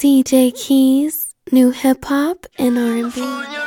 DJ Keys, new hip hop and R&B.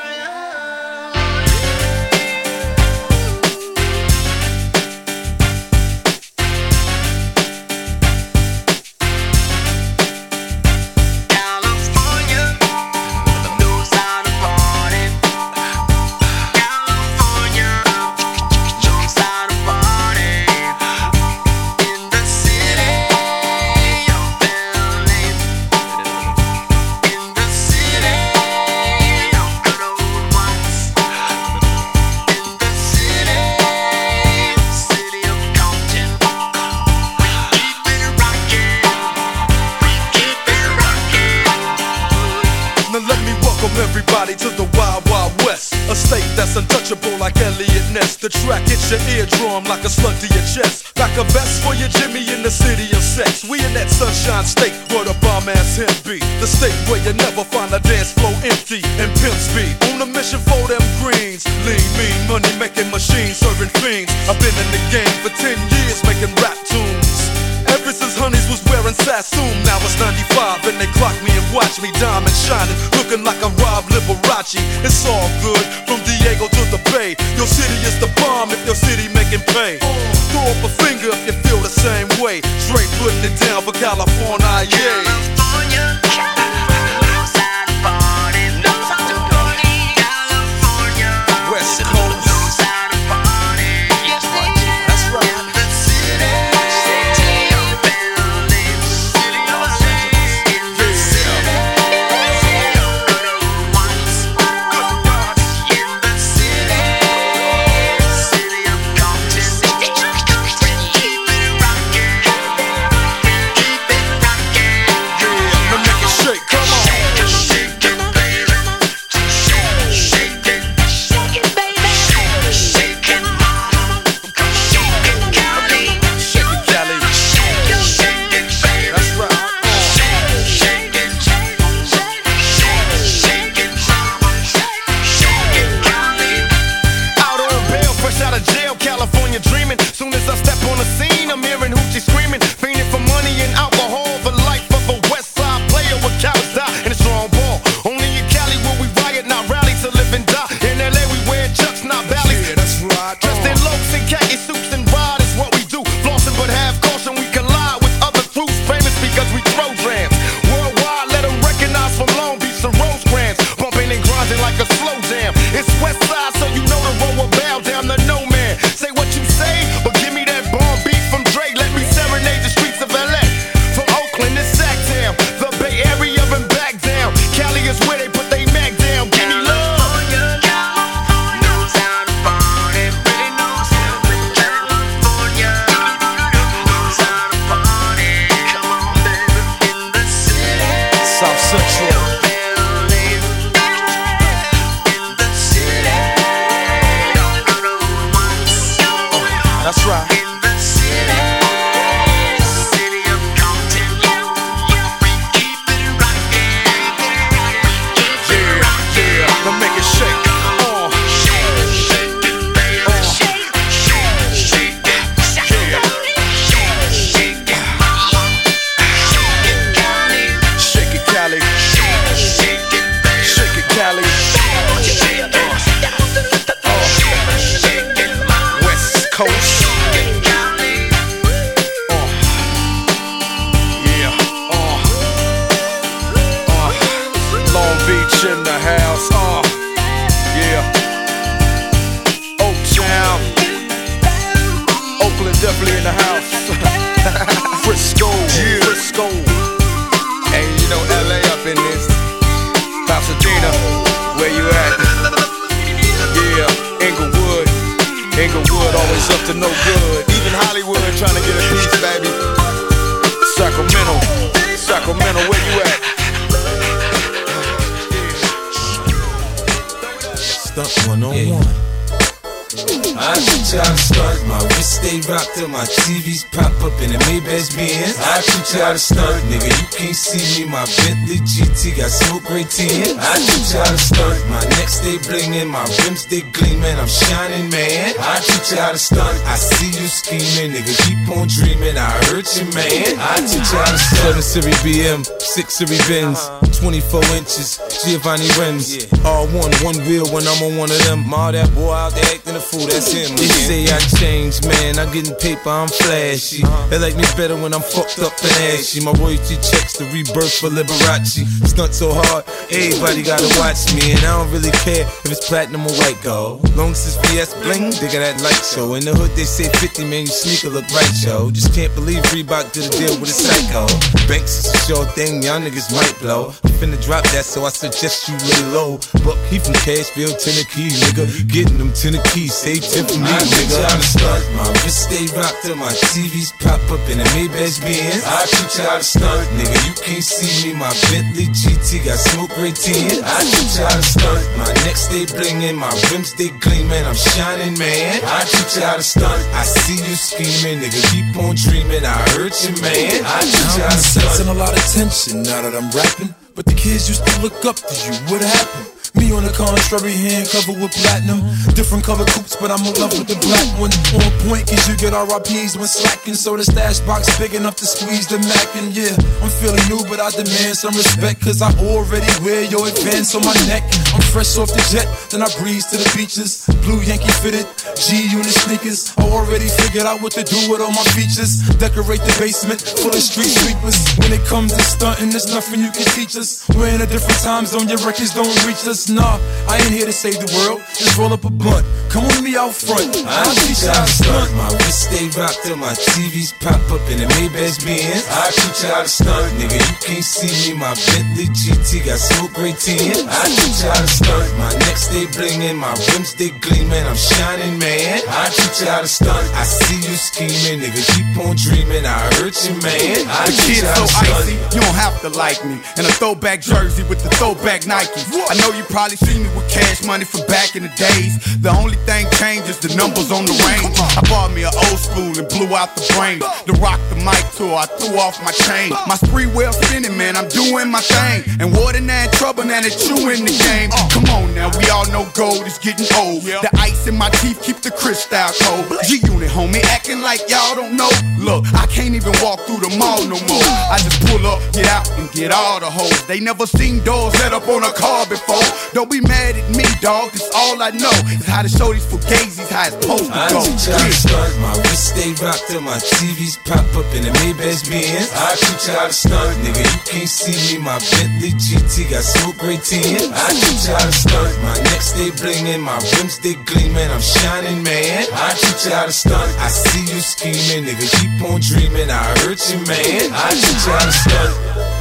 How to start. I see you scheming, nigga. Keep on dreaming. I hurt you, man. I teach you how to start. 7 Series BM, 6 Series Benz, 24 inches, Giovanna rims. All one, one wheel when I'm on one of them. All that boy out there acting a fool, that's him. They say I changed, man. I'm getting paper, I'm flashy. Uh-huh. They like me better when I'm fucked up and ashy. My royalty checks the rebirth for Liberace. Stunt so hard, everybody gotta watch me. And I don't really care if it's platinum or white gold. Long as it's VS bling, they got that light show. In the hood, they say 50 man, your sneaker look right, yo. Just can't believe Reebok did a deal with a psycho. Banks is a sure thing, y'all niggas might blow. I'm finna drop that, so I suggest you lay low. But he from Cashville, Tennessee, nigga. Getting them Tennessee, say 10 for me, I nigga. I to start. My wrist stay rocked till my TVs pop up in the Maybach Benz. I teach you how to start, nigga. You can't see me. My Bentley GT got smoke I teach you how to start. My neck stay blingin', my rims they gleamin'. I'm shining, man. I teach you how to start. I see you scheming, nigga. Keep on dreaming. I hurt you, man. I teach you how to. Sensing a lot of tension now that I'm rapping. But the kids used to look up to you. What happened? Me on the contrary, hand covered with platinum. Different color coupes, but I'm in love with the black one. On point, cause you get RIPs when slacking. So the stash box big enough to squeeze the Mac. And yeah, I'm feeling new, but I demand some respect. Cause I already wear your advance on my neck. I'm fresh off the jet, then I breeze to the beaches. Blue Yankee fitted, G unit sneakers. I already figured out what to do with all my features. Decorate the basement full of street sweepers. When it comes to stunting, there's nothing you can teach us. We're in a different time zone, your records don't reach us. Nah, I ain't here to save the world. Just roll up a blunt. Come with me out front. I teach you how to stunt. My wrist stay rocked till my TVs pop up in the Maybach Benz. I teach you how to stunt, nigga. You can't see me. My Bentley GT got smoke gray tin. I teach you how to stunt. My neck stay blingin', my rims they gleamin'. I'm shining, man. I teach you how to stunt. I see you scheming, nigga. Keep on dreaming. I hurt you, man. I The kid's so stunt. icy, you don't have to like me. In a throwback jersey with the throwback Nikes. I know you probably seen me with cash money from back in the days. The only thing changes the numbers on the range. I bought me an old school and blew out the brain. To rock the mic tour, I threw off my chain. My spree well spinning, man, I'm doing my thing. And water and trouble, now that you in the game. Come on now, we all know gold is getting old. The ice in my teeth keep the crystal cold. G Unit, homie, acting like y'all don't know. Look, I can't even walk through the mall no more. I just pull up, get out, and get all the hoes. They never seen doors set up on a car before. Don't be mad at me, dog. That's all I know is how to show these fugazis how it's supposed to I go. teach you how to Yeah. stunt. My wrist stay rocked till my TVs pop up in the Maybach Benz. I teach you how to stunt, nigga. You can't see me. My Bentley GT got smoke gray tin. I teach you how to stunt. My neck stay blingin', my rims they gleamin'. I'm shining, man. I teach you how to stunt. I see you scheming, nigga. Keep on dreaming. I hurt you, man. I teach you how to stunt.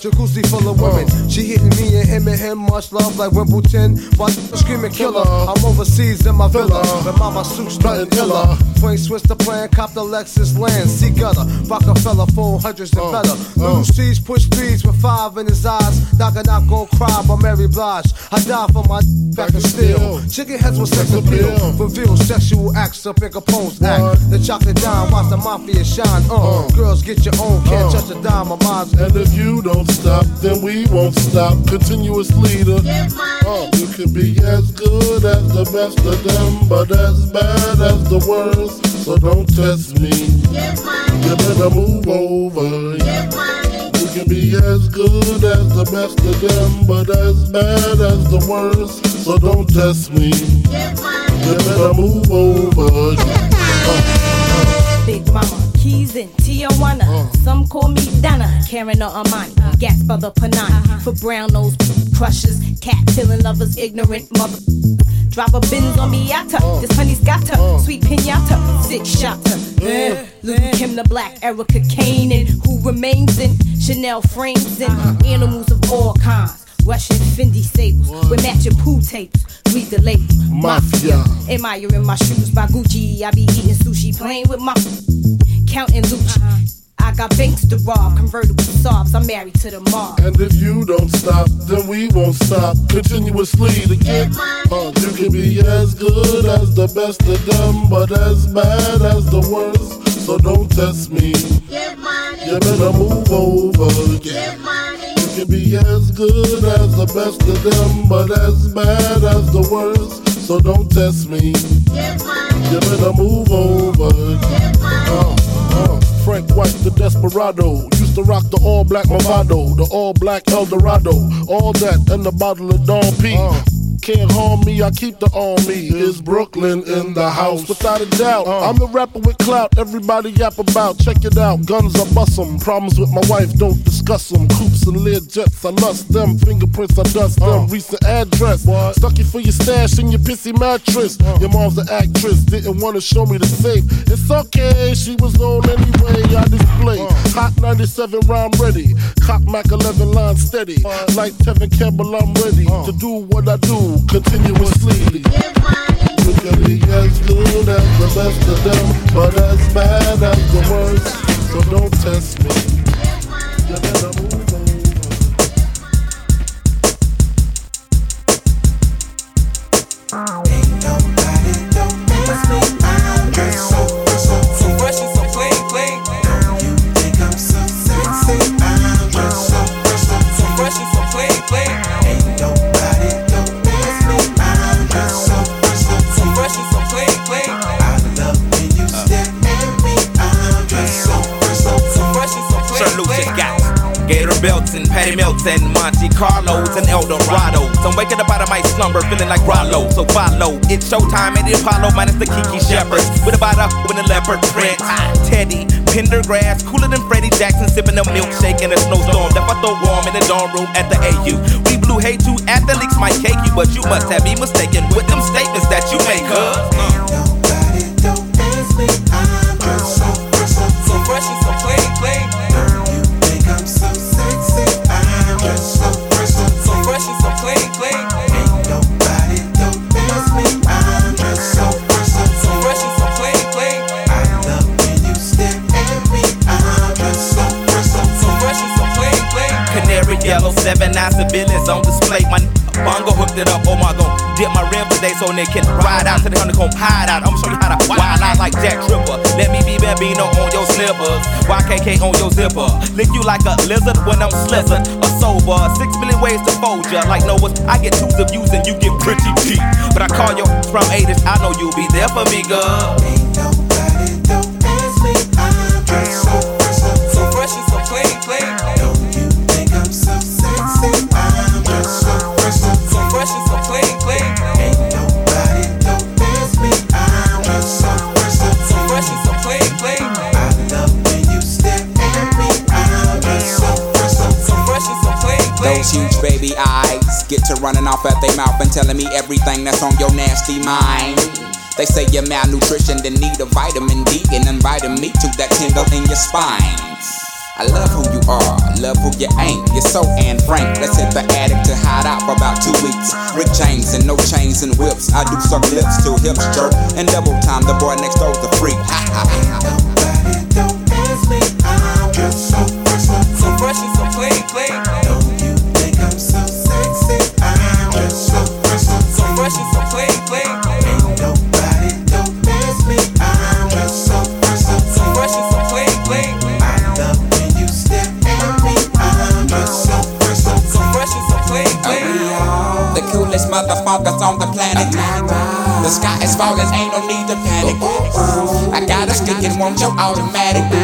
Jacuzzi full of women. She hitting me and him and him, much love like Wimbledon. While screaming killer, I'm overseas in my villa. With mama suits nothing iller. Twin switch the plan, cop the Lexus land, see gutter. Rockefeller, four hundreds and better. Lil' Cease push speeds with five in his eyes. Knock a knock, gon' cry by Mary Blige. I die for my back and steel. Chicken heads with sex appeal. Reveal sexual acts up in Capone's act. The chocolate dime, watch the mafia shine. Uh, girls get your own, can't touch a dime of mine. And if you don't stop, then we won't stop. Continuous leader. Uh, you can be as good as the best of them, but as bad as the worst. So don't test me. You better move over. You can be as good as the best of them, but as bad as the worst. So don't test me. You better move over. Mama, Keys in Tijuana. Mm. Some call me Donna, Karen or Amani. Gas by the Panani. Uh-huh. For brown nose crushers, cat killing lovers, ignorant mother. Drop a bins on Miata. Mm. This honey's got her. Mm. Sweet pinata, six shotter. Uh, Lil' Kim the Black, Erica Kane, and who remains in Chanel frames and uh-huh. animals of all kinds. Russian Fendi sables with matching pool tapes. Read the label. Mafia. Admiring my shoes by Gucci. I be eating sushi, playing with my counting Lucci. I got banks to rob, convertible sobs. I'm married to the mob. And if you don't stop, then we won't stop continuously to get uh, You can be as good as the best of them, but as bad as the worst. So don't test me. You better move over. Get money. You can be as good as the best of them, but as bad as the worst. So don't test me. You better move over. Uh, uh. Frank White, the desperado. Used to rock the all black Movado, the all black Eldorado. All that and the bottle of Dom P. Uh can't harm me, I keep the me. Is Brooklyn in the house? Without a doubt, uh. I'm the rapper with clout, everybody yap about. Check it out, guns I bust them. Problems with my wife, don't discuss them. Coops and lead jets, I lust them. Fingerprints, I dust them. Uh. Recent address, what? stuck you for your stash in your pissy mattress. Uh. Your mom's an actress, didn't wanna show me the safe. It's okay, she was on anyway, I display. Uh. Hot 97 round ready, cock Mac 11 line steady. Uh. Like Tevin Campbell, I'm ready uh. to do what I do continuously. You can be as good as the best of them, but as bad as the worst. So don't test me. You better move. Melton, Monte Carlos, and Eldorado. So I'm waking up out of my slumber feeling like Rollo. So follow, it's showtime at the Apollo minus the Kiki Shepards. With about a with a leopard print. Teddy, Pendergrass, cooler than Freddie Jackson, sipping a milkshake in a snowstorm. Left I throw warm in the dorm room at the AU. We blew hay two athletes might cake you, but you must have me mistaken with them statements that you make, cuz. Uh. Nobody don't ask me, I'm just seven nine civilians on display. My bongo hooked it up. Oh my god, dip my rim today so they can ride out to the honeycomb hide out. I'm gonna show you how to wild out like Jack Tripper. Let me be Bambino on your slippers. YKK on your zipper. Lick you like a lizard when I'm slizzard or sober. Six million ways to fold ya. Like Noah's, I get twos of views and you get pretty deep. But I call you from 80s, I know you'll be there for me, girl. Get to running off at their mouth and telling me everything that's on your nasty mind. They say you're malnutrition, then need a vitamin D and inviting me to that tingle in your spine. I love who you are, love who you ain't. You're so Anne Frank. Let's hit the attic to hide out for about two weeks. Rick James and no chains and whips. I do suck lips till hips jerk. And double time, the boy next door's a freak. Want your automatic.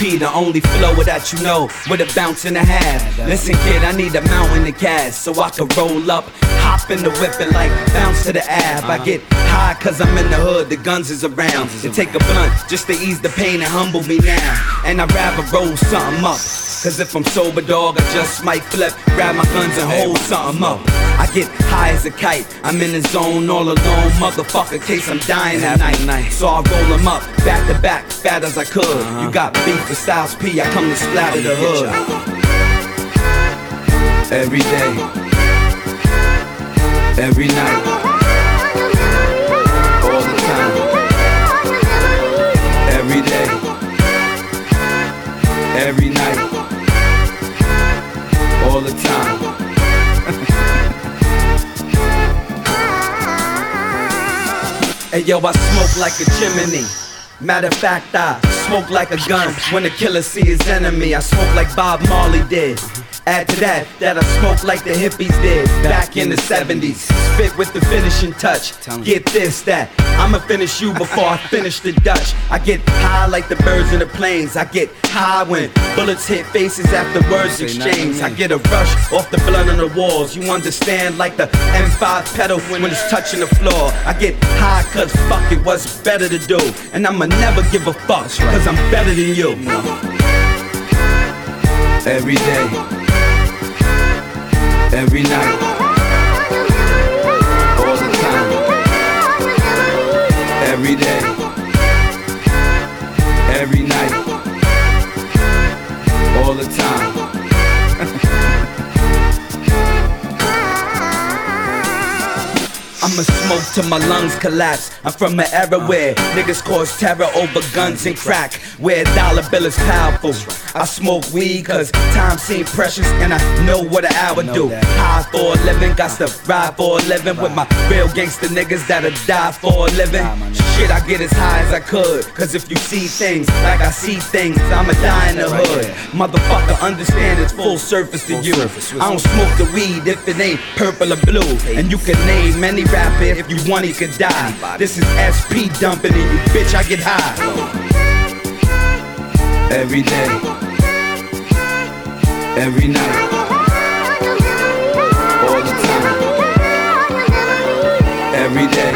SP, the only flow that you know, with a bounce and a half. Listen, kid, I need a mountain of gas so I can roll up, hop in the whip and like bounce to the ab. I get high cause I'm in the hood, the guns is around. They take a blunt just to ease the pain and humble me now. And I'd rather roll something up. Cause if I'm sober, dog, I just might flip, grab my guns and hold something up. Get high as a kite, I'm in the zone all alone, motherfucker, case I'm dying at night. So I roll them up, back to back, fat as I could. You uh-huh. got beef with Styles P, I come to splatter the hood. Every day, every night, Hey yo, I smoke like a chimney. Matter of fact, I smoke like a gun when the killer see his enemy. I smoke like Bob Marley did. Add to that, that I smoke like the hippies did back in the 70s. Spit with the finishing touch. Get this, that. I'ma finish you before I finish the Dutch. I get high like the birds in the planes. I get high when bullets hit faces after words exchange. I get a rush off the blood on the walls. You understand, like the M5 pedal when it's touching the floor. I get high cause fuck it, what's better to do? And I'ma never give a fuck cause I'm better than you. Every day, every night, all the time. Every day, every night, all the time. I'ma smoke till my lungs collapse. I'm from an era where niggas cause terror over guns and crack. Where dollar bill is powerful. I smoke weed cause time seems precious and I know what an hour do. High for a living, got to ride for a living with my real gangster niggas that'll die for a living. Shit, I get as high as I could. Cause if you see things like I see things, I'ma die in the hood. Motherfucker, understand it's full surface to you. I don't smoke the weed if it ain't purple or blue. And you can name any rapper if you want, he could die. This is SP dumping in you, bitch. I get high. Every day, every night, all the time. Every day,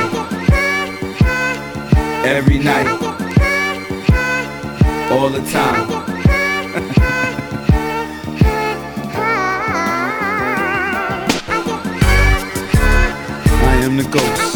every night, all the time. The ghost.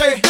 country.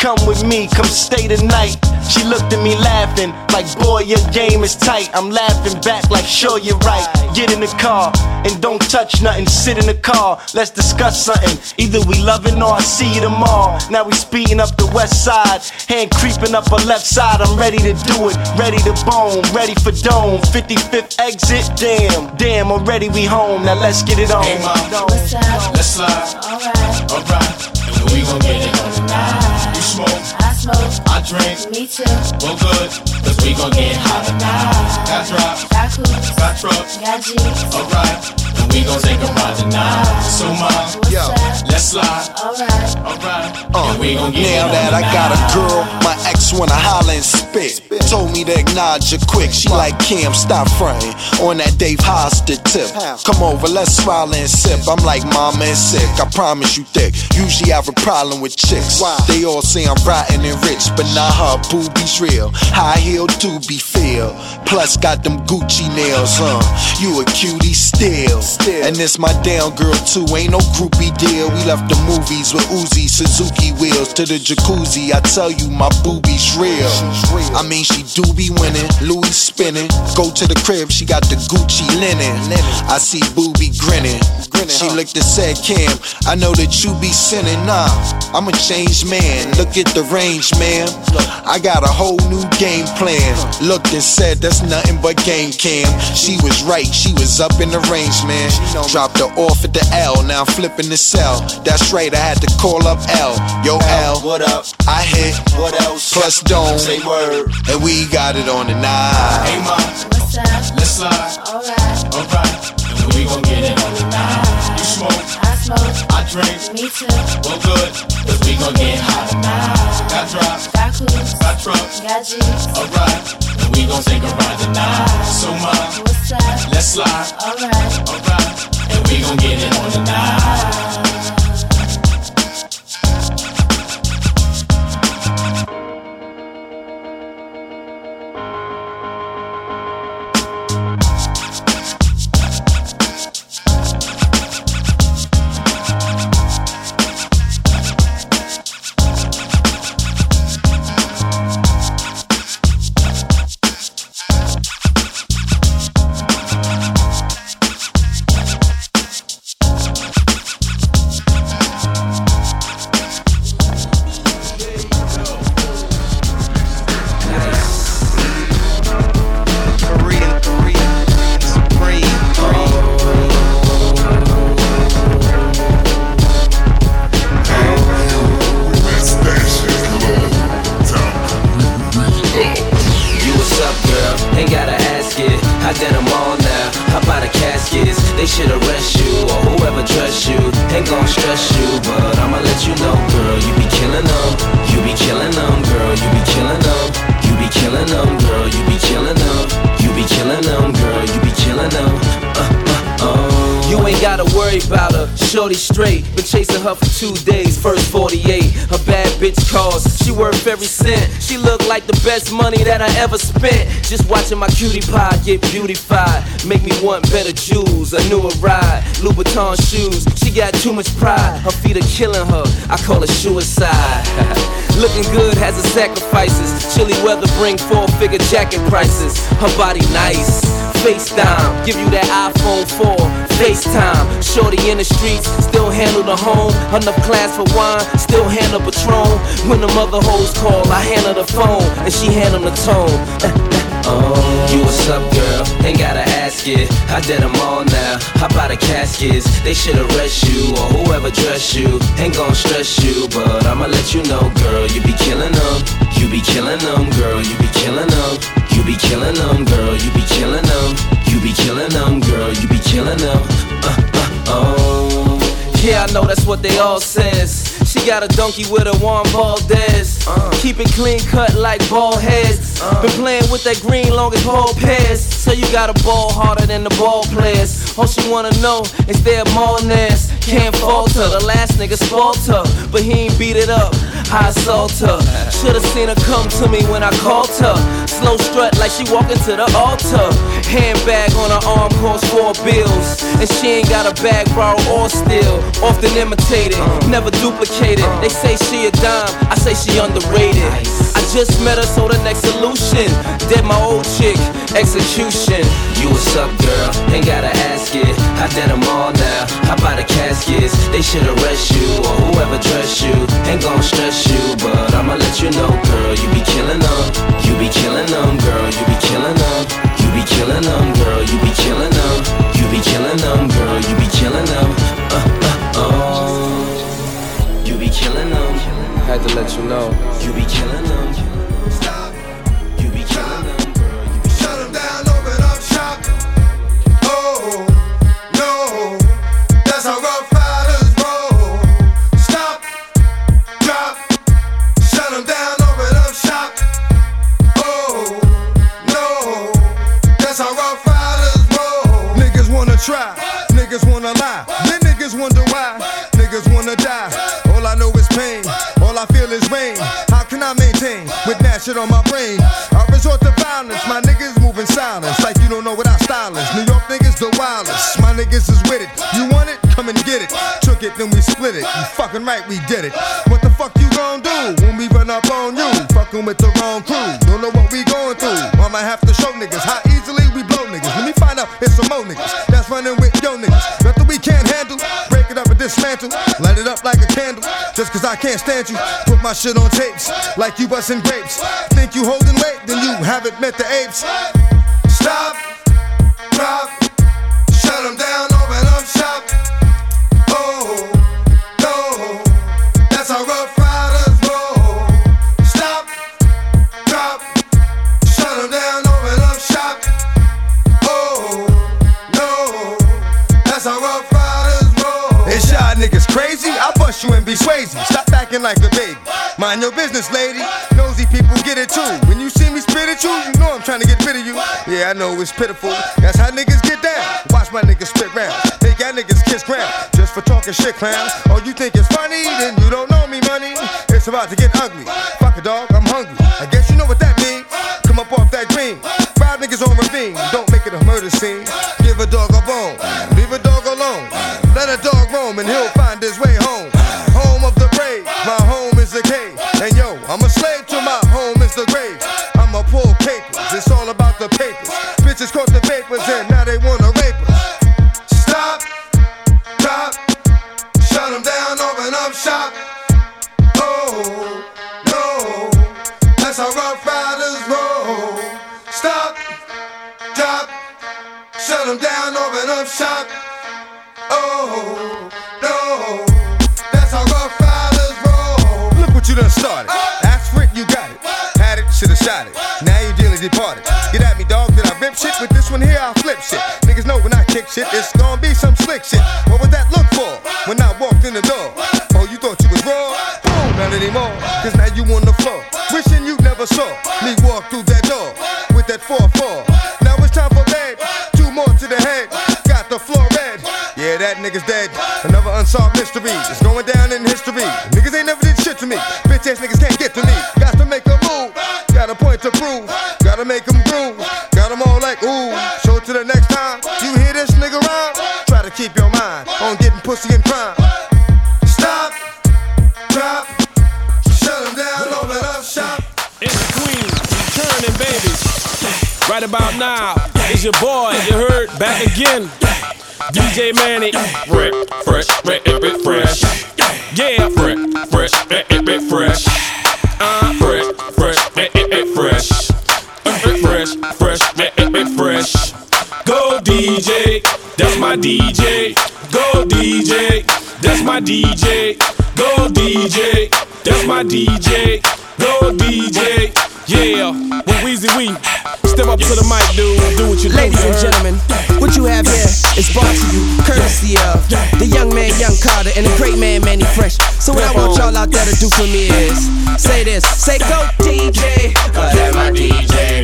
Come with me, come stay the night. She looked at me laughing, like, boy, your game is tight. I'm laughing back, like, sure, you're right. Get in the car and don't touch nothing. Sit in the car, let's discuss something. Either we loving or I see you tomorrow. Now we speeding up the west side, hand creeping up her left side. I'm ready to do it, ready to bone, ready for dome. 55th exit, damn, damn, already we home. Now let's get it on. Hey mom, What's let's slide, Alright. alright, and we gon' get it on tonight. You smoke, I smoke. I drink, Me too. well good, cause we gon' get hot tonight. Got drops, Got coops. got trucks, Got G's. alright, and we gon' take a ride tonight. So mom, What's up? let's slide, Alright. alright, Uh, and we gon' get now that I got a girl, my ex wanna holler and spit. Told me to acknowledge her quick. She like Cam, stop fronting on that Dave Hollister tip. Come over, let's swallow and sip. I'm like mama and sick. I promise you thick. Usually I have a problem with chicks. They all say I'm rotten and rich, but not her boobies real. High heel doobie feel. Plus got them Gucci nails, huh? You a cutie still. still. And this my down girl too. Ain't no groupie deal. We left the movies with Uzi, Suzuki wheels to the jacuzzi. I tell you, my boobies real. I mean, she do be winning, Louis spinning. Go to the crib, she got the Gucci linen. I see booby grinning. She looked and said, Cam, I know that you be sinning. Nah, I'm a changed man. Look at the range, man. I got a whole new game plan. Looked and said, that's nothing but game cam. She was right, she was up in the range, man. Dropped her off at the L, now I'm flipping the cell. That's right, I had to call up L. Yo, L, What up? I hit. What else? Plus dome, Say word. and we got it on the night. Hey mom, What's up? let's slide, Alright. alright, and we gon' get it on tonight. You smoke, I drink, Me too. well good, cause we gon' get hot. Got drops, Got coops. got trucks, Got G's. alright, and we gon' take a ride tonight. So much, What's up? let's slide, Alright. alright, and we gon' get it on tonight. Get beautified. Make me want better jewels, a newer ride. Louboutin shoes, she got too much pride. Her feet are killing her, I call it suicide. Looking good has its sacrifices. Chilly weather bring four figure jacket prices. Her body nice. FaceTime, give you that iPhone 4. FaceTime, shorty in the streets, still handle the home. Enough class for wine, still handle Patron. When the mother hoes call, I handle the phone, and she handle the tone. Oh, you what's up, girl? Ain't gotta ask it. I did them all now. Hop out of caskets. They should arrest you or whoever dress you. Ain't gon' stress you, but I'ma let you know, girl. You be killing them. You be killing them, girl. You be killing them. You be killing them, girl. You be killing them. You be killing them, girl. You be killing them. Uh, uh, oh. Yeah, I know that's what they all says. Got a donkey with a Juan Valdez. Uh. Keep it clean cut like ball heads. Uh. Been playing with that green long as ball pairs. So you got a ball harder than the ball players. All she wanna know is their Martinez. Can't falter. The last nigga her, but he ain't beat it up. I assault her. Should've seen her come to me when I called her. Slow strut like she walking to the altar. Handbag on her arm costs four bills. And she ain't got a bag borrowed or steal. Often imitated, never duplicated. They say she a dime, I say she underrated. I just met her, so the next solution. Dead my old chick, execution. You a up, girl? Ain't gotta ask it. I did them all now. Hop out of caskets. They should arrest you or whoever dress you. Ain't gon' stress you, but I'ma let you know, girl. You be killing them. You be killing them, girl. You be killing them. You be killing them, girl. You be killing them. You be killing them, girl. You be killing them. Uh, uh, oh. You be killing them. Had to let you know. You be killing them. Stop. With shit on my brain? I resort to violence, my niggas moving silence. Like you don't know what I style is. New York niggas the wildest, my niggas is with it. You want it? Come and get it. Took it, then we split it. You fucking right, we did it. What the fuck you gon' do when we run up on you? Fucking with the wrong crew. Don't know what we going through. I'ma have to show niggas how easily we blow niggas. Let me find out it's some more niggas that's running with yo niggas. Nothing we can't handle. Dismantle. Light it up like a candle. Just cause I can't stand you. Put my shit on tapes like you busting grapes. Think you holding weight, then you haven't met the apes. Stop, drop, shut them down, open up shop. You and be swayzy. Stop acting like a baby. Mind your business, lady. Nosy people get it too. When you see me spit at you, you know I'm trying to get rid of you. Yeah, I know it's pitiful. That's how niggas get down. Watch my niggas spit round. Make y'all niggas kiss ground. Just for talking shit, clowns. Oh, you think it's funny? Then you don't know me, money. It's about to get ugly. Fuck a dog, I'm hungry. I guess you know what that means. Come up off that green. Five niggas on ravine. Don't make it a murder scene. Riders roll. Stop, drop, shut them down, open up shop. Oh, no, that's how rough riders roll. Look what you done started. Ask for it, you got it. Had it, shoulda shot it. Now you dearly departed. Get at me, dog. Did I rip shit? With this one here, I'll flip shit. Niggas know when I kick shit, it's gonna be some slick shit. What was that look for when I walked in the door? Oh, you thought you was raw? Boom, not anymore. Cause now you on never saw me walk through it's your boy, you heard, back again. DJ Manny. Fresh, fresh, fresh, fresh, fresh. Yeah, fresh, fresh, fresh, fresh. Uh, fresh, fresh, fresh, Fresh, fresh, fresh, fresh. Go DJ, that's my DJ. Go DJ, that's my DJ. Go DJ, that's my DJ. Go DJ, yeah. With Weezy Wee, step up to the mic, dude. Do what you do. Ladies and gentlemen, what you have here is brought to you courtesy of the young man, Young Carter, and the great man, Manny Fresh. So what I want y'all out there to do for me is say this, say go DJ, cause that's my DJ.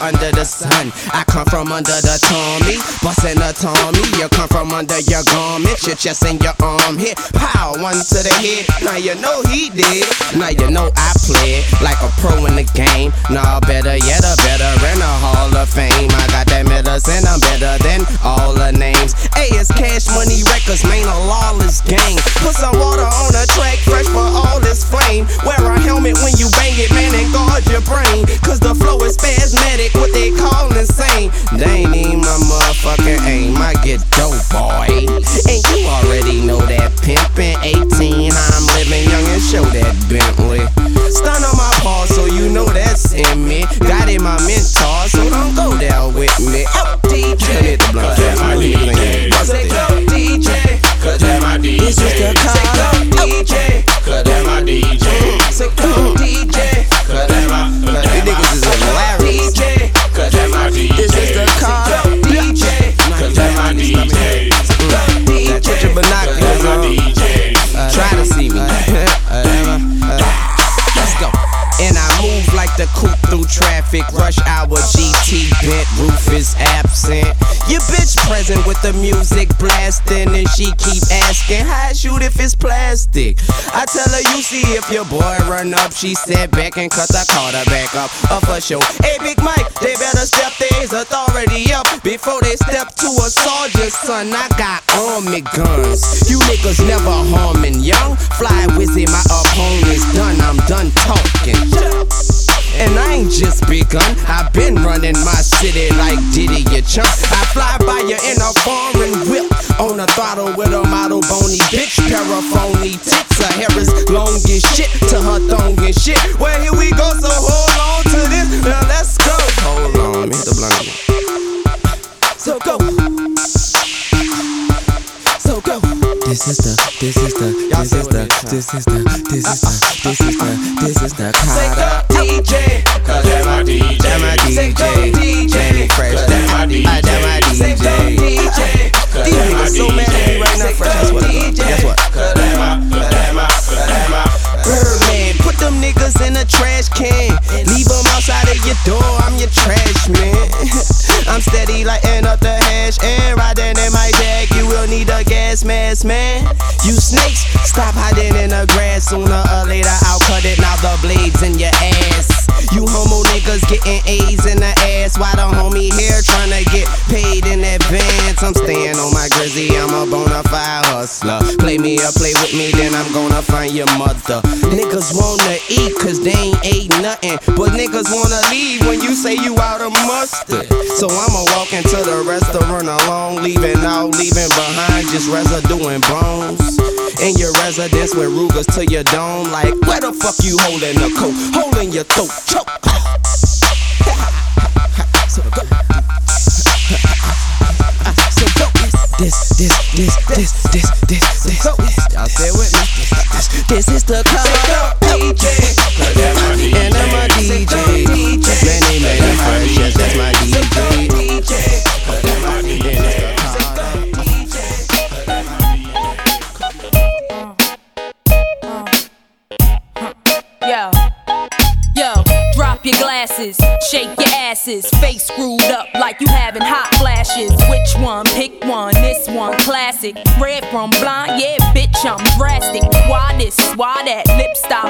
Under the sun. I come from under the Tommy, bustin' a Tommy. You come from under your garment, your chest and your arm hit. Pow, one to the head. Now you know he did. Now you know I played like a pro in the game. Nah, better yet, a better in the Hall of Fame. I got that medicine, I'm better than all the names. A is Cash Money Records, man, a lawless gang. Put some water on the track, fresh for all this flame. Wear a helmet when you bang it, man, and guard your brain. Cause the flow is spasmodic, what they call insane. They ain't even my motherfucking aim. I get dope, boy. And you already know that pimpin' 18. I'm living young and show that Bentley. Stun on my paw, so you know that's in me. Got in my mentor, so don't go there with me. Oh, DJ. Hit the blunt, that's my DJ. Say go, DJ. Cause that's my DJ. Is the car. The coupe through traffic. Rush hour GT bent, roof is absent. Your bitch present with the music blasting, and she keep asking how I shoot if it's plastic. I tell her you see if your boy run up. She step back and cut the Carter back up. Up for show. Hey Big Mike, they better step their authority up before they step to a soldier. Son, I got army guns. You niggas never harming young. Fly Weezy, my opponent's done. I'm done talking. And I ain't just begun. I've been running my city like Diddy, you chump. I fly by you in a foreign whip. On a throttle with a model bony bitch. Paraphony tits. Her hair is long as shit to her thong and shit. Well, here we go, so hold on to this. Now let's go. Hold on, me hit the blunt This is the, this is the, this is the, this is the, this is the, this is the, this is the Carter. DJ, cause that's my DJ. That's my DJ. DJ, fresh. That's my DJ. That's my DJ. These niggas so mad at me right now, fresh. That's what. Guess what? Birdman, put them niggas in a trash can. Leave them outside of your door. I'm your trash man. I'm steady lighting up the hash and gas mask, man. You snakes, stop hiding in the grass. Sooner or later, I'll cut it. Now the blades in your ass. You homo niggas getting A's in the ass. Why the homie here trying to get paid in advance? I'm staying on my grizzly. I'm a bona fide hustler. Play me or play with me, then I'm gonna find your mother. Niggas wanna eat cause they ain't ate nothing. But niggas wanna leave when you say you out of mustard. So I'ma walk into the restaurant alone, leaving out, leaving behind just residue and bones. In your residence with Rugers to your dome, like where the fuck you holding the coat? Holding your throat, choke. So go. So go. This, this, this, this, this, this, this. Y'all stay with me. This, is the color DJ. And I'm a DJ. Manny, Manny Fresh, yes, that's my DJ.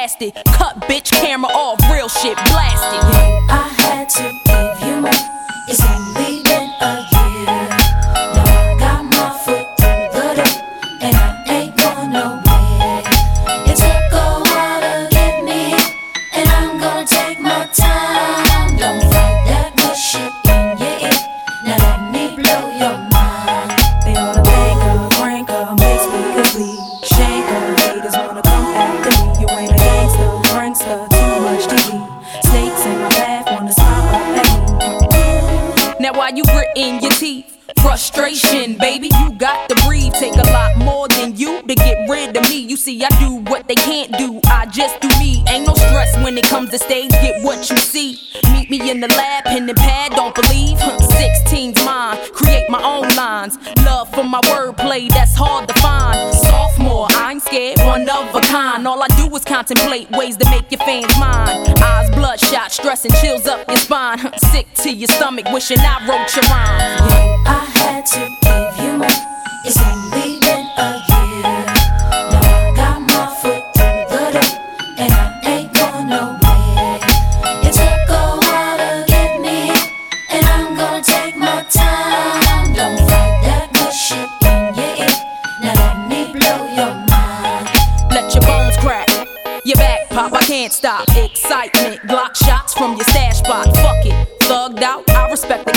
it. Cut bitch camera off, real shit blasted. Frustration, baby, you got to breathe. Take a lot more than you to get rid of me. You see, I do what they can't do. I just do me. Ain't no stress when it comes to stage. Get what you see. Meet me in the lab, pen and pad. Don't believe. Huh, 16's mine. Create my own lines. Love for my wordplay, that's hard to find. Scared, one of a kind. All I do is contemplate ways to make your fans mine. Eyes bloodshot, stress and chills up your spine. Sick to your stomach, wishing I wrote your rhyme. I had to give you more.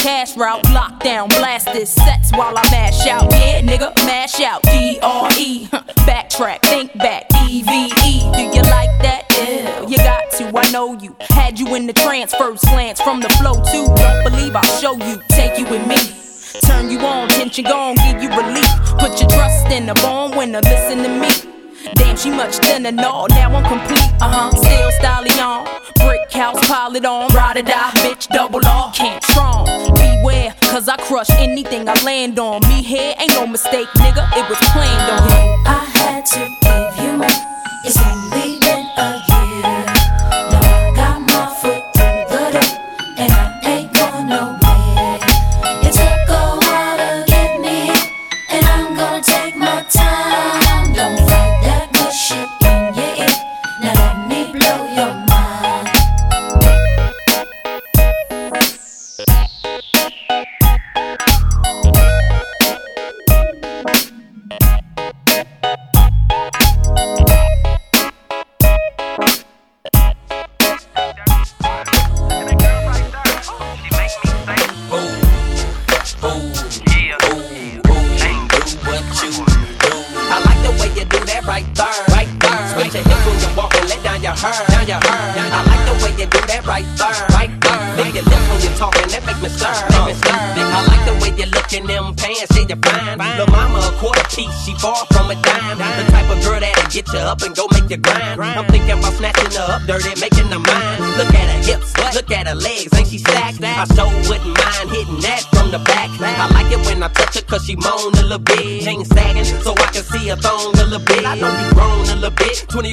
Cash route. Lockdown, blast this sets while I mash out. Yeah, nigga, mash out. D R E, backtrack, think back. E V E, do you like that? Yeah, you got to. I know you. Had you in the trance, first glance from the flow too. Don't believe I'll show you, take you with me. Turn you on, tension gone, give you relief. Put your trust in the born winner, listen to me. Damn, she much thinner, no, now I'm complete, uh huh. Still stallion, brick house, pile it on. Ride or die, bitch, double off, can't strong. Beware, cause I crush anything I land on. Me here ain't no mistake, nigga, it was planned on. I had to give you more. It's only let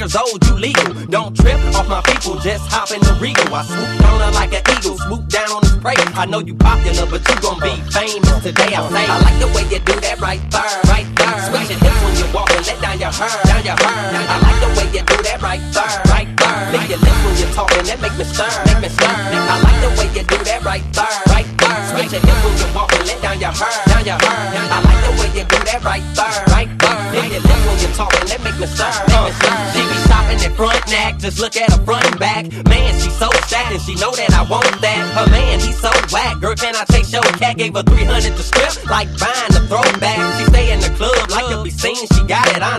years old, you legal. Don't trip off my people, just hop in the regal. I swoop down her like an eagle, swoop down on his prey. I know you popular, but you gon' be famous today. I say, I like the way you do that right there, right look at her front and back. Man, she so stacked and she know that I want that. Her man, he so whack. Girl, can I take show? Cat gave her 300 to strip,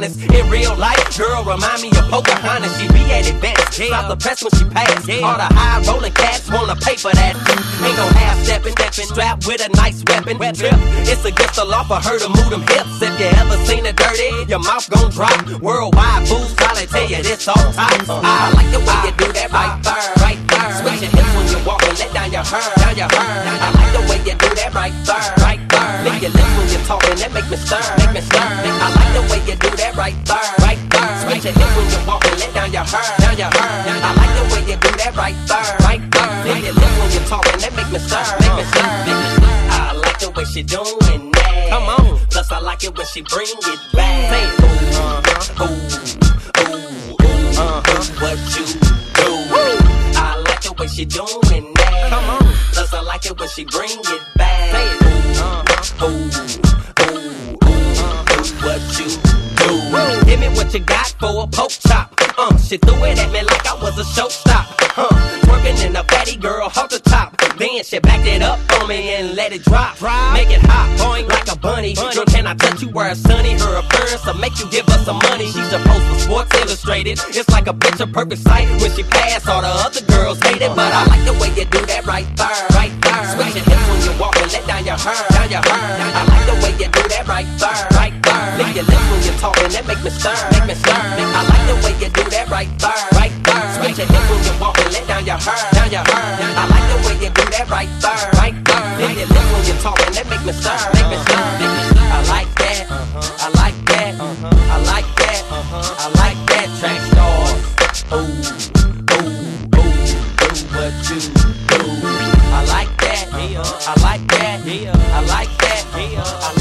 honest. In real life, girl remind me of Pocahontas. She be at advance, stop the press when she pass. All the high rolling cats wanna pay for that. Ain't no half stepping, stepping, strapped with a nice weapon. Trip. It's against the law for her to move them hips. If you ever seen her dirty, your mouth gon' drop. Worldwide fools probably tell you this all time. Uh-huh. I like the way you do that right uh-huh. there, right there. Switch your hips when you walk and let down your hair, down your hair. I like the way you do that right there, right there. Lick when you're talking, that make me stir, make me stir. I like the way you do that right there, right there. Switch your hips when you walk and let down your hair, down your hair. I like the way you do that right there, right there. Lick your lips when you're talking, that make me stir, make me stir, make. I like the way she doing that. Come on. Plus I like it when she bring it back. Say, ooh, uh-huh, ooh, ooh, ooh, uh-huh, what you do. I like the way she doing that. Come on. Plus I like it when she bring it back. Say, ooh, uh-huh, ooh, ooh, ooh, uh-huh, what you do. Give me what you got for a poke chop. Uh, she threw it at me like I was a showstop. Huh, twerking in a fatty girl, the top. Then she backed it up on me and let it drop. Make it hot, point like a bunny. Girl, can I touch you where it's sunny? Her appearance will make you give us some money. She's supposed for Sports Illustrated. It's like a bitch picture perfect sight. When she pass, all the other girls hate it. But I like the way you do that right there, right there. Switch your hips when you walk and let down your hair, down your hair. I like the way you do that right there, right there. Lick your lips when you're talking, that make me stir, make me stir. I like the way you do that right there, right there. Switch your hips when you walk and let down your hair, down your hair. I like the way you do that right there, right there. Lick your lips when you're talking, that make me stir, make me stir. I like that, I like that, I like that, I like that track stars. Ooh, ooh, ooh, ooh, what you do. I like that, I like that, I like that, I like that.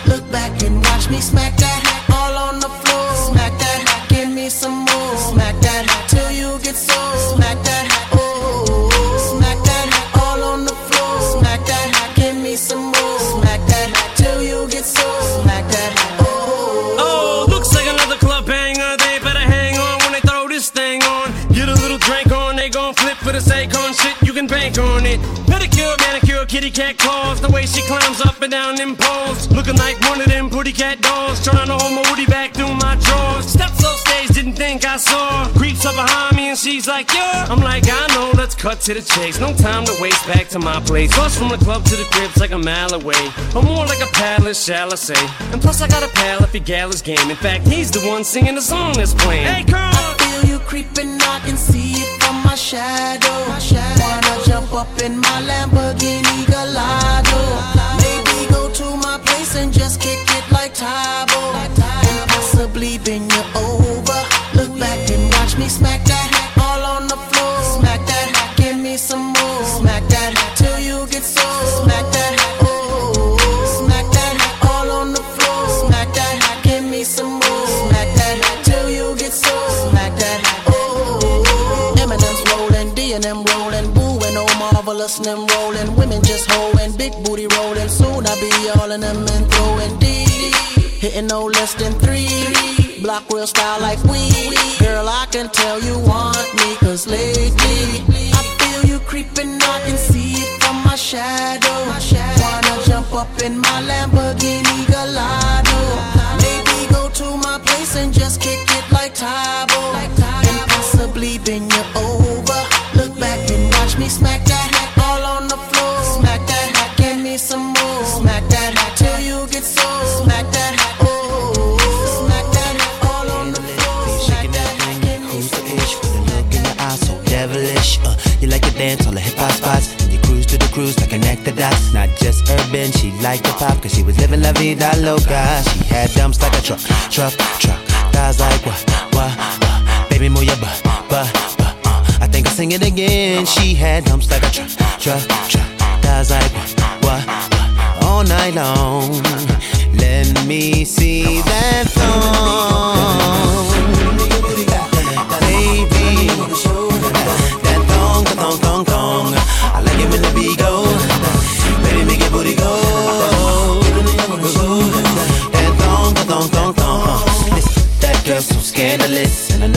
Me smack that gon' flip for the Akon shit. You can bank on it. Pedicure, manicure, kitty cat claws. The way she climbs up and down them poles. Looking like one of them pretty cat dolls. Trying to hold my woody back through I saw. Creeps up behind me and she's like, yeah. I'm like, I know, let's cut to the chase. No time to waste back to my place. Bus from the club to the crib's like a mile away. Or more like a palace, shall I say. And plus, I got a pal if your gal is game. In fact, he's the one singing the song that's playing. Hey, girl! I feel you creeping, I can see it from my shadow. Wanna jump up in my Lamborghini Gallardo? Maybe go to my place and just kick it like Tae Bo. And possibly bend you over. Look back and watch me smack that All them rolling, women just hoeing, big booty rolling. Soon I be all in them and throwing D. Hitting no less than three. Block real style like we. Girl, I can tell you want me, cause lately I feel you creeping, I can see it from my shadow. Wanna jump up in my Lamborghini Gallardo. Maybe go to my place and just kick it like Tae Bo. dance, all the hip hop spots. And you cruise to the cruise to connect the dots. Not just urban, she liked the pop, cause she was living la vida loca. She had dumps like a truck, truck, truck. Thighs like what, what, wah. Baby, move your butt, butt, butt. Uh. I think I'll sing it again. She had dumps like a truck, truck, truck. Thighs like what, what, wah. All night long. Let me see that thong.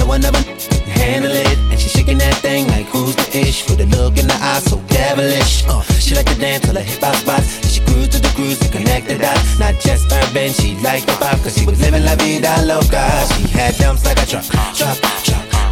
no one handle it. And she shaking that thing like who's the ish? With a look in the eye so devilish. Uh, she like to dance till the hip hop spots. And she cruise to the cruise to connect the dots. Not just urban, she like the pop, cause she was living la vida loca. She had dumps like a truck, truck, truck.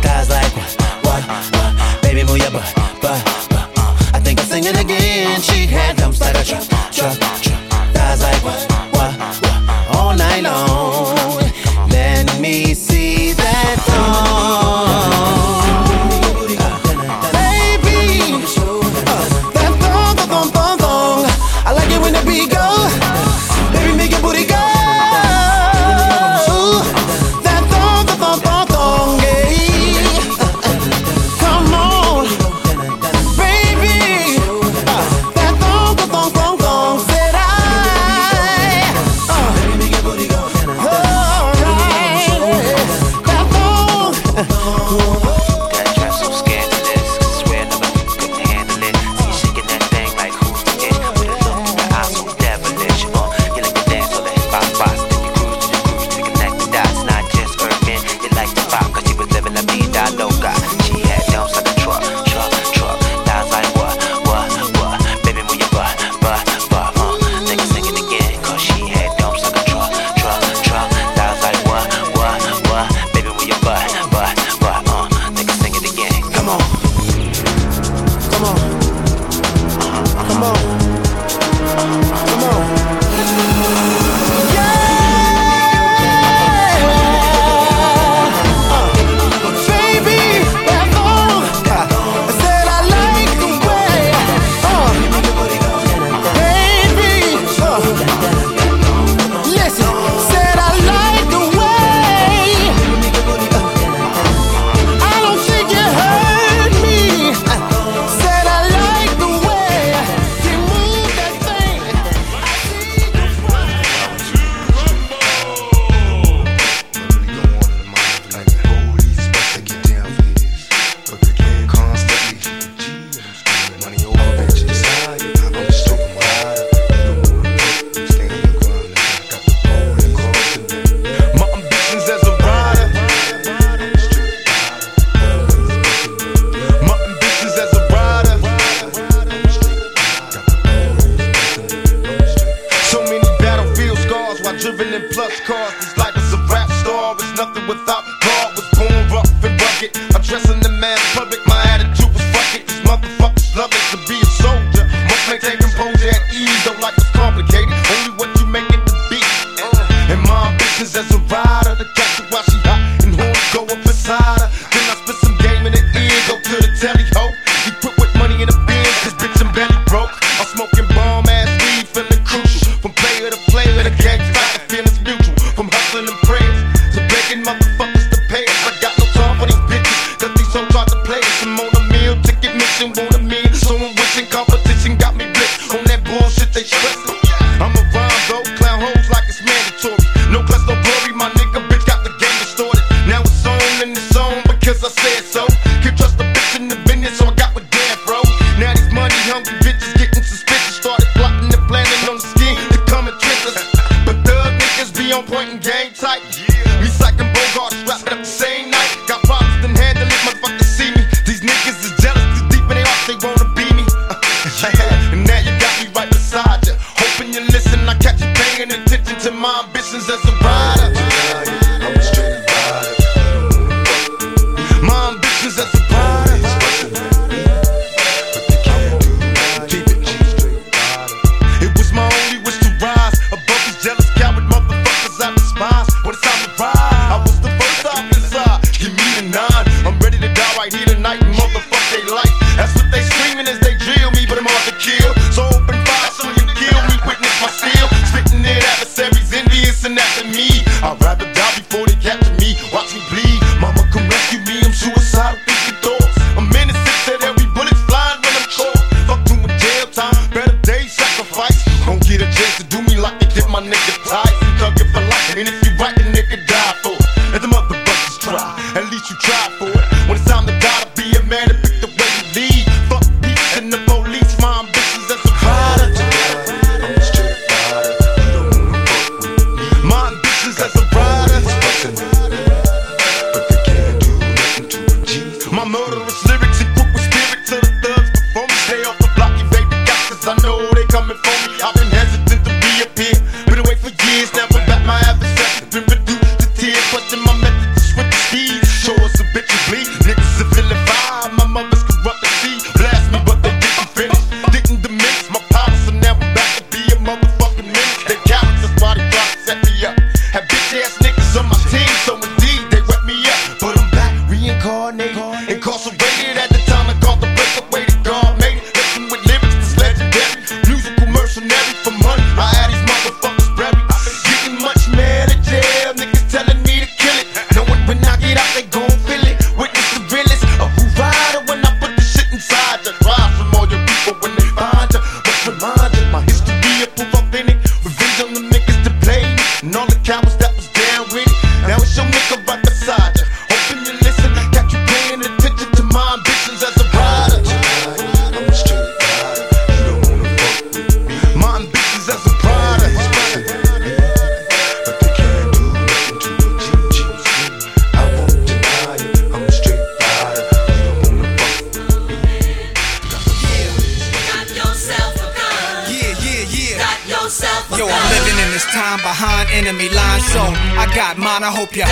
Yo, I'm living in this time behind enemy lines, so I got mine. I hope ya.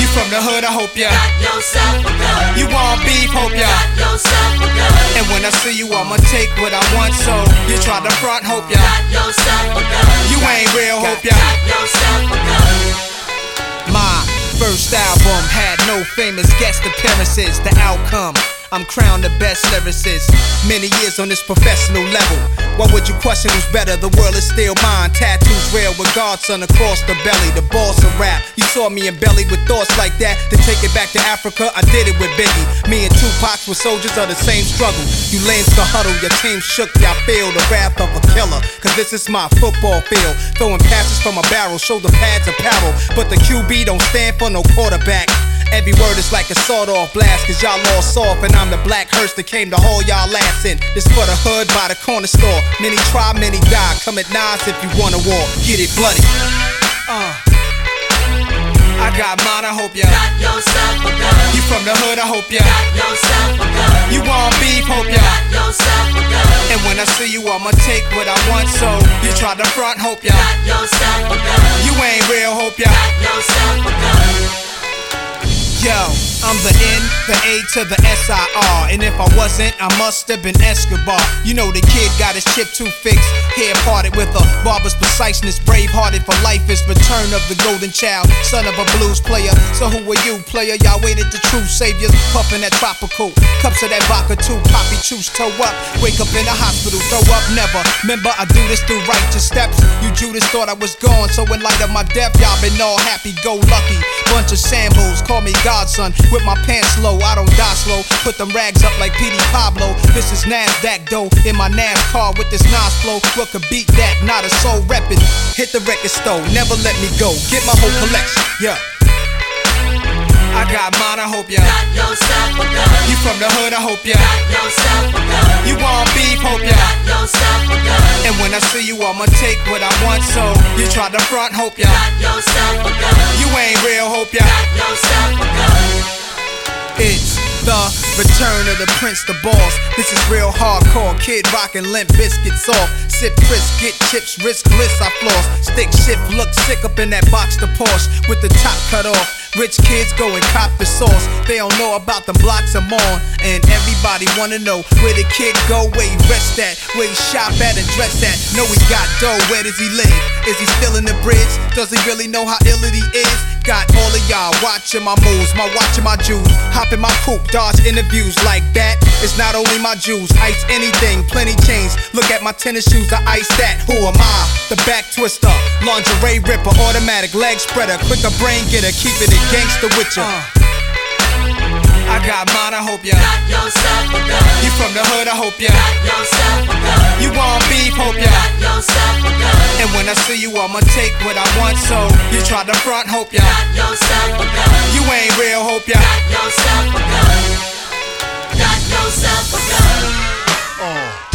You from the hood? I hope ya. You want beef? Hope ya. And when I see you, I'ma take what I want. So you try to front? Hope ya. You ain't real? Hope ya. My first album had no famous guest appearances. The outcome. I'm crowned the best lyricist. Many years on this professional level. Why would you question who's better? The world is still mine. Tattoos real with Godson across the belly. The boss of rap. You saw me in belly with thoughts like that. To take it back to Africa, I did it with Biggie. Me and Tupac were soldiers of the same struggle. You lanes to huddle, your team shook, y'all feel the wrath of a killer. Cause this is my football field. Throwing passes from a barrel, shoulder pads apparel. But the QB don't stand for no quarterback. Every word is like a sawed off blast, cause y'all all soft, and I'm the black hearse that came to haul y'all ass in. This for the hood by the corner store. Many try, many die. Come at nines if you want a war. Get it bloody. Uh. I got mine, I hope ya. You from the hood, I hope ya. You want beef, hope ya. And when I see you, I'ma take what I want, so you try to front, hope ya. You ain't real, hope ya. Yo, I'm the N, the A to the S-I-R. And if I wasn't, I must have been Escobar. You know the kid got his chip too fixed. Hair parted with a barber's preciseness. Brave hearted for life is return of the golden child. Son of a blues player. So who are you, player? Y'all waited the true saviors. Puffin' that tropical. Cups of that vodka too. Poppy choose toe up. Wake up in the hospital. Throw up never. Remember, I do this through righteous steps. You Judas thought I was gone. So in light of my death, y'all been all happy go lucky. Bunch of shambles. Call me godson. With my pants low, I don't die slow. Put them rags up like Petey Pablo. This is NASDAQ dough in my NASCAR with this Nas flow. What could beat that? Not a soul reppin'. Hit the record store, never let me go. Get my whole collection, yeah. I got mine, I hope ya. You from the hood, I hope ya. You want beef, hope ya. And when I see you, I'ma take what I want, so you try to front, hope ya. You ain't real, hope ya. It's the return of the prince, the boss. This is real hardcore. Kid rockin' Limp Bizkit's off. Sip crisp, get chips, risk bliss, I floss. Stick shift, look sick up in that box, the Porsche with the top cut off. Rich kids go and cop the sauce. They don't know about the blocks I'm on. And everybody wanna know where the kid go, where he rest at, where he shop at and dress at. Know he got dough, where does he live? Is he still in the bridge? Does he really know how ill he is? Got all of y'all watching my moves, my watching my Jews. Hop in my coupe, dodge interviews like that. It's not only my Jews, ice anything, plenty chains. Look at my tennis shoes, I ice that. Who am I? The back twister, lingerie ripper, automatic leg spreader, quicker brain getter, keeping it gangster with ya. Uh. I got mine, I hope ya. Got yourself a gun. You from the hood, I hope ya. Got yourself a gun. You want beef, hope ya. Got yourself a gun. And when I see you, I'ma take what I want, so you try to front, hope ya. Got yourself a gun. You ain't real, hope ya. Got yourself a gun. Got yourself a gun. Oh.